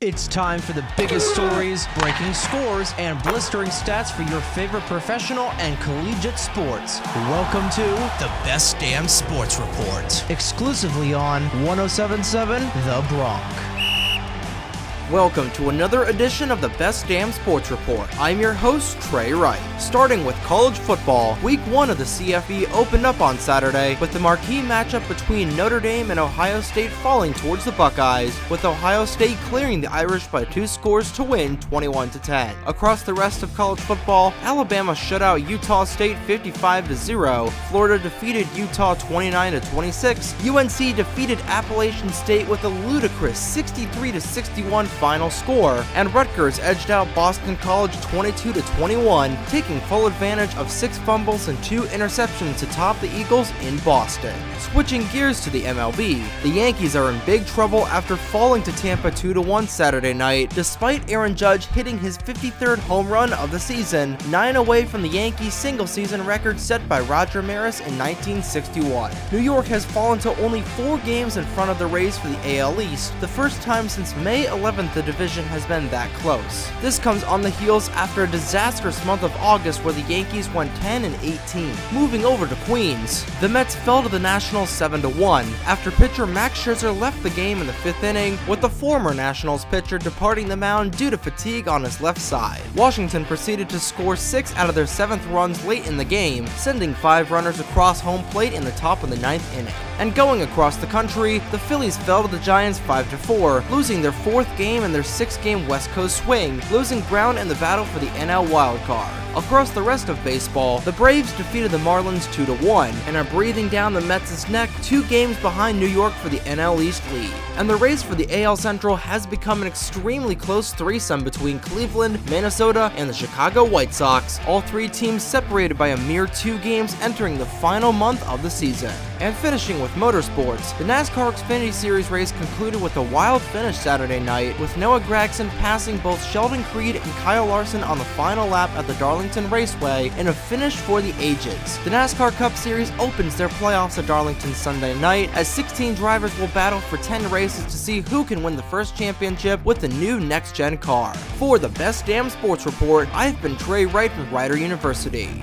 It's time for the biggest stories, breaking scores, and blistering stats for your favorite professional and collegiate sports. Welcome to the Best Damn Sports Report, exclusively on 1077 The Bronc. Welcome to another edition of the Best Damn Sports Report. I'm your host, Trey Wright. Starting with college football, week one of the CFB opened up on Saturday with the marquee matchup between Notre Dame and Ohio State falling towards the Buckeyes, with Ohio State clearing the Irish by two scores to win 21 10. Across the rest of college football, Alabama shut out Utah State 55 0, Florida defeated Utah 29 26, UNC defeated Appalachian State with a ludicrous 63 61 final score, and Rutgers edged out Boston College 22 21, taking full advantage of six fumbles and two interceptions to top the Eagles in Boston. Switching gears to the MLB, the Yankees are in big trouble after falling to Tampa 2 1 Saturday night, despite Aaron Judge hitting his 53rd home run of the season, nine away from the Yankees single season record set by Roger Maris in 1961. New York has fallen to only four games in front of the Rays for the AL East, the first time since May 11th the division has been that close. This comes on the heels after a disastrous month of August where the Yankees went 10 and 18. Moving over to Queens, the Mets fell to the Nationals 7 1 after pitcher Max Scherzer left the game in the fifth inning, with the former Nationals pitcher departing the mound due to fatigue on his left side. Washington proceeded to score six out of their seventh runs late in the game, sending five runners across home plate in the top of the ninth inning. And going across the country, the Phillies fell to the Giants 5 4, losing their fourth game game in their six game West Coast swing, losing ground in the battle for the NL wildcard. Across the rest of baseball, the Braves defeated the Marlins 2 1 and are breathing down the Mets' neck two games behind New York for the NL East lead. And the race for the AL Central has become an extremely close threesome between Cleveland, Minnesota, and the Chicago White Sox, all three teams separated by a mere two games entering the final month of the season. And finishing with motorsports, the NASCAR Xfinity Series race concluded with a wild finish Saturday night, with Noah Gragson passing both Sheldon Creed and Kyle Larson on the final lap at the Darlington Raceway in a finish for the ages. The NASCAR Cup Series opens their playoffs at Darlington Sunday night, as 16 drivers will battle for 10 races to see who can win the first championship with the new next-gen car. For the Best Damn Sports Report, I've been Trey Wright with Rider University.